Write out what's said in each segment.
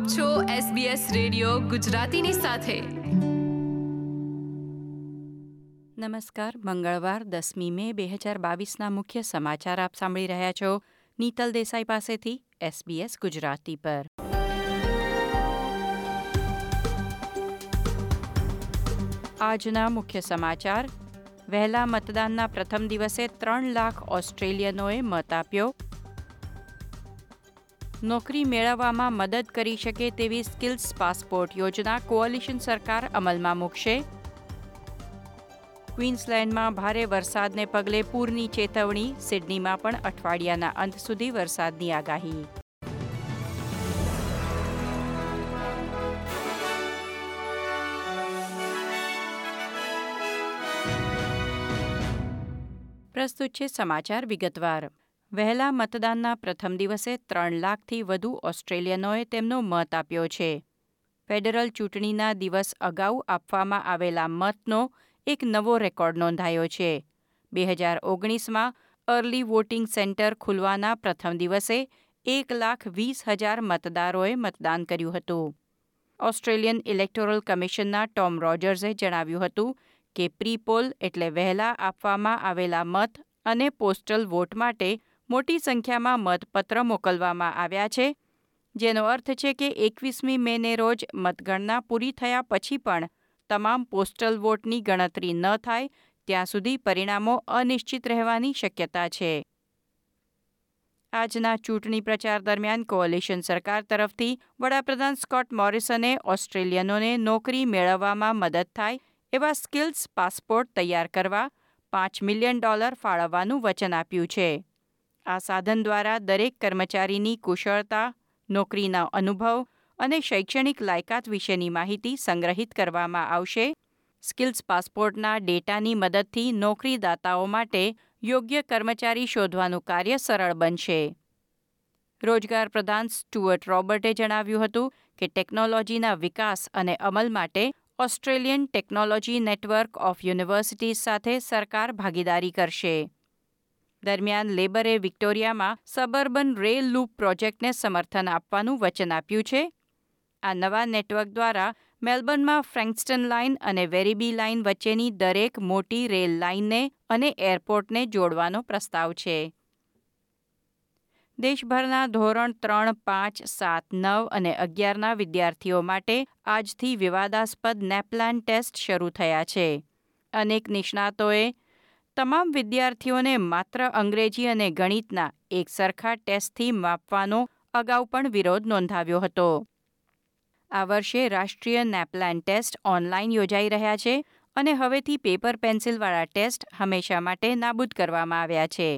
આપ છો SBS radio ગુજરાતીની સાથે. નમસ્કાર, મંગળવાર, દસમી મે, બે હજાર બાવીસના મુખ્ય સમાચાર આપ સાંભળી રહ્યા છો નીતલ દેસાઈ પાસેથી SBS ગુજરાતી પર. આજના મુખ્ય સમાચાર, વહેલા મતદાનના પ્રથમ દિવસે ત્રણ લાખ ઓસ્ટ્રેલિયનોએ મત આપ્યો નોકરી મેળવવામાં મદદ કરી શકે તેવી સ્કિલ્સ પાસપોર્ટ યોજના કોઅલિશન સરકાર અમલમાં મૂકશે. ક્વીન્સલેન્ડમાં ભારે વરસાદને પગલે પૂરની ચેતવણી, સિડનીમાં પણ અઠવાડિયાના અંત સુધી વરસાદની આગાહી. પ્રસ્તુત છે સમાચાર વિગતવાર. વહેલા મતદાનના પ્રથમ દિવસે ત્રણ લાખથી વધુ ઓસ્ટ્રેલિયનોએ તેમનો મત આપ્યો છે. ફેડરલ ચૂંટણીના દિવસ અગાઉ આપવામાં આવેલા મતનો એક નવો રેકોર્ડ નોંધાયો છે. બે હજાર ઓગણીસમાં અર્લી વોટિંગ સેન્ટર ખુલવાના પ્રથમ દિવસે એક લાખ વીસ હજાર મતદારોએ મતદાન કર્યું હતું. ઓસ્ટ્રેલિયન ઇલેક્ટોરલ કમિશનના ટોમ રોજર્સે જણાવ્યું હતું કે પ્રીપોલ એટલે વહેલા આપવામાં આવેલા મત અને પોસ્ટલ વોટ માટે મોટી સંખ્યામાં મતપત્ર મોકલવામાં આવ્યા છે, જેનો અર્થ છે કે એકવીસમી મેને રોજ મતગણના પૂરી થયા પછી પણ તમામ પોસ્ટલ વોટની ગણતરી ન થાય, ત્યાં સુધી પરિણામો અનિશ્ચિત રહેવાની શક્યતા છે. આજના ચૂંટણી પ્રચાર દરમિયાન કોઅલિશન સરકાર તરફથી વડાપ્રધાન સ્કોટ મોરિસને ઓસ્ટ્રેલિયનોને નોકરી મેળવવામાં મદદ થાય એવા સ્કિલ્સ પાસપોર્ટ તૈયાર કરવા પાંચ મિલિયન ડોલર ફાળવવાનું વચન આપ્યું છે. આ સાધન દ્વારા દરેક કર્મચારીની કુશળતા, નોકરીના અનુભવ અને શૈક્ષણિક લાયકાત વિશેની માહિતી સંગ્રહિત કરવામાં આવશે. સ્કિલ્સ પાસપોર્ટના ડેટાની મદદથી નોકરીદાતાઓ માટે યોગ્ય કર્મચારી શોધવાનું કાર્ય સરળ બનશે. રોજગાર પ્રધાન સ્ટુઅર્ટ રોબર્ટે જણાવ્યું હતું કે ટેકનોલોજીના વિકાસ અને અમલ માટે Australian technology network of universities સાથે સરકાર ભાગીદારી કરશે. દરમિયાન લેબરે વિક્ટોરિયામાં સબર્બન રેલ લૂપ પ્રોજેક્ટને સમર્થન આપવાનું વચન આપ્યું છે. આ નવા નેટવર્ક દ્વારા મેલબર્નમાં ફ્રેન્કસ્ટન લાઇન અને વેરીબી લાઇન વચ્ચેની દરેક મોટી રેલ લાઇનને અને એરપોર્ટને જોડવાનો પ્રસ્તાવ છે. દેશભરના ધોરણ ત્રણ, પાંચ, સાત, નવ અને અગિયારના વિદ્યાર્થીઓ માટે આજથી વિવાદાસ્પદ નેપલાન ટેસ્ટ શરૂ થયા છે. અનેક નિષ્ણાતોએ તમામ વિદ્યાર્થીઓને માત્ર અંગ્રેજી અને ગણિતના એક સરખા ટેસ્ટથી માપવાનો અગાઉ પણ વિરોધ નોંધાવ્યો હતો. આ વર્ષે રાષ્ટ્રીય નેપલાન ટેસ્ટ ઓનલાઈન યોજાઈ રહ્યા છે અને હવેથી પેપર પેન્સિલવાળા ટેસ્ટ હંમેશા માટે નાબૂદ કરવામાં આવ્યા છે.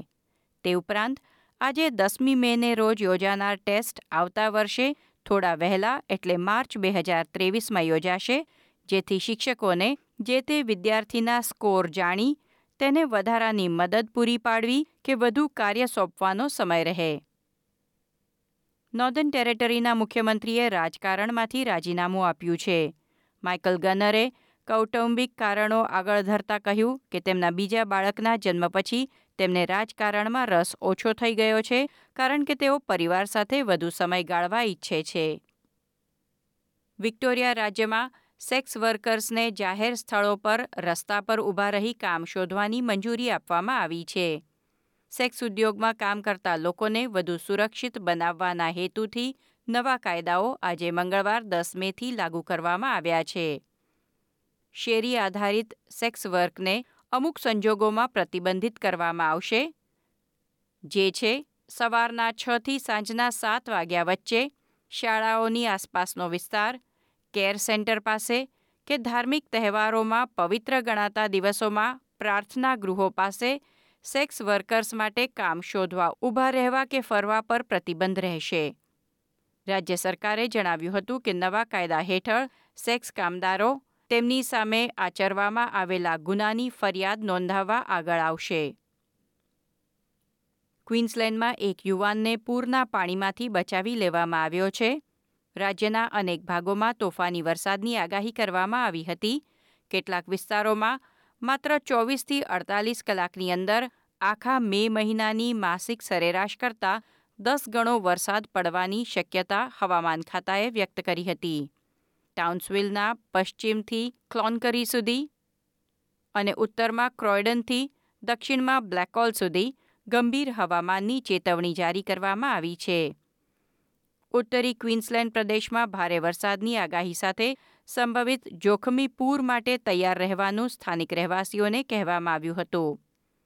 તે ઉપરાંત, આજે દસમી મેને રોજ યોજાનાર ટેસ્ટ આવતા વર્ષે થોડા વહેલા એટલે માર્ચ બે હજાર ત્રેવીસમાં યોજાશે, જેથી શિક્ષકોને જે તે વિદ્યાર્થીના સ્કોર જાણી તેને વધારાની મદદ પૂરી પાડવી કે વધુ કાર્ય સોંપવાનો સમય રહે. નોર્ધન ટેરેટરીના મુખ્યમંત્રીએ રાજકારણમાંથી રાજીનામું આપ્યું છે. માઇકલ ગનરે કૌટુંબિક કારણો આગળ ધરતા કહ્યું કે તેમના બીજા બાળકના જન્મ પછી તેમને રાજકારણમાં રસ ઓછો થઈ ગયો છે, કારણ કે તેઓ પરિવાર સાથે વધુ સમય ગાળવા ઈચ્છે છે. વિક્ટોરિયા રાજ્યમાં સેક્સ વર્કર્સને જાહેર સ્થળો પર રસ્તા પર ઊભા રહી કામ શોધવાની મંજૂરી આપવામાં આવી છે. સેક્સ ઉદ્યોગમાં કામ કરતા લોકોને વધુ સુરક્ષિત બનાવવાના હેતુથી નવા કાયદાઓ આજે મંગળવાર દસ મેથી લાગુ કરવામાં આવ્યા છે. શેરી આધારિત સેક્સ વર્કને અમુક સંજોગોમાં પ્રતિબંધિત કરવામાં આવશે. જે છે, સવારના છથી સાંજના સાત વાગ્યા વચ્ચે શાળાઓની આસપાસનો વિસ્તાર કેર સેન્ટર પાસે કે ધાર્મિક તહેવારોમાં પવિત્ર ગણાતા દિવસોમાં પ્રાર્થના ગૃહો પાસે સેક્સ વર્કર્સ માટે કામ શોધવા ઊભા રહેવા કે ફરવા પર પ્રતિબંધ રહેશે. રાજ્ય સરકારે જણાવ્યું હતું કે નવા કાયદા હેઠળ સેક્સ કામદારો તેમની સામે આચરવામાં આવેલા ગુનાની ફરિયાદ નોંધાવવા આગળ આવશે. ક્વીન્સલેન્ડમાં એક યુવાનને પૂરના પાણીમાંથી બચાવી લેવામાં આવ્યો છે. રાજ્યના અનેક ભાગોમાં તોફાની વરસાદની આગાહી કરવામાં આવી હતી. કેટલાક વિસ્તારોમાં માત્ર ચોવીસથી અડતાલીસ કલાકની અંદર આખા મે મહિનાની માસિક સરેરાશ કરતાં દસ ગણો વરસાદ પડવાની શક્યતા હવામાન ખાતાએ વ્યક્ત કરી હતી. ટાઉન્સવિલના પશ્ચિમથી ક્લોનકરી સુધી અને ઉત્તરમાં ક્રોયડનથી દક્ષિણમાં બ્લેકોલ સુધી ગંભીર હવામાનની ચેતવણી જારી કરવામાં આવી છે. ઉત્તરી ક્વીન્સલેન્ડ પ્રદેશમાં ભારે વરસાદની આગાહી સાથે સંભવિત જોખમી પૂર માટે તૈયાર રહેવાનું સ્થાનિક રહેવાસીઓને કહેવામાં આવ્યું હતું.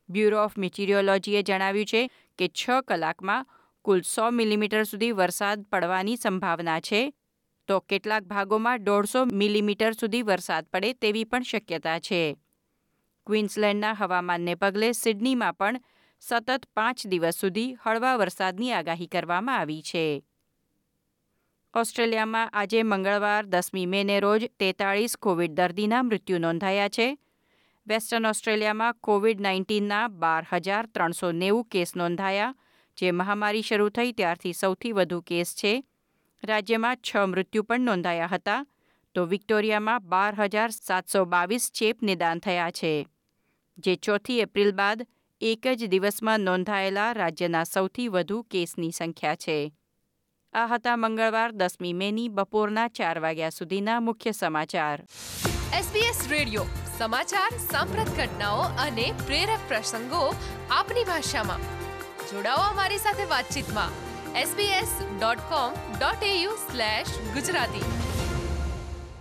બ્યુરો ઓફ મિટિરિયોલોજીએ જણાવ્યું છે કે છ કલાકમાં કુલ સો મિલીમીટર સુધી વરસાદ પડવાની સંભાવના છે. તો કેટલાક ભાગોમાં દોઢસો મિલીમીટર સુધી વરસાદ પડે તેવી પણ શક્યતા છે. ક્વીન્સલેન્ડના હવામાનને પગલે સિડનીમાં પણ સતત પાંચ દિવસ સુધી હળવા વરસાદની આગાહી કરવામાં આવી છે. ઓસ્ટ્રેલિયામાં આજે મંગળવાર દસમી મેને રોજ તેતાળીસ કોવિડ દર્દીના મૃત્યુ નોંધાયા છે. વેસ્ટર્ન ઓસ્ટ્રેલિયામાં કોવિડ નાઇન્ટીનના બાર હજાર ત્રણસો નેવું કેસ નોંધાયા, જે મહામારી શરૂ થઈ ત્યારથી સૌથી વધુ કેસ છે. રાજ્યમાં છ મૃત્યુ પણ નોંધાયા હતા, તો વિક્ટોરિયામાં બાર હજાર સાતસો બાવીસ ચેપ નિદાન થયા છે. જે ચોથી એપ્રિલ બાદ એક જ દિવસમાં નોંધાયેલા રાજ્યના સૌથી વધુ કેસની સંખ્યા છે. આ હતા મંગળવાર દસમી મેની બપોરના ચાર વાગ્યા સુધીના મુખ્ય સમાચાર. એસબીએસ રેડિયો સમાચાર, સાંપ્રત ઘટનાઓ અને પ્રેરક પ્રસંગો આપની ભાષામાં. જોડાઓ અમારી સાથે વાતચીતમાં. sbs.com.au ગુજરાતી.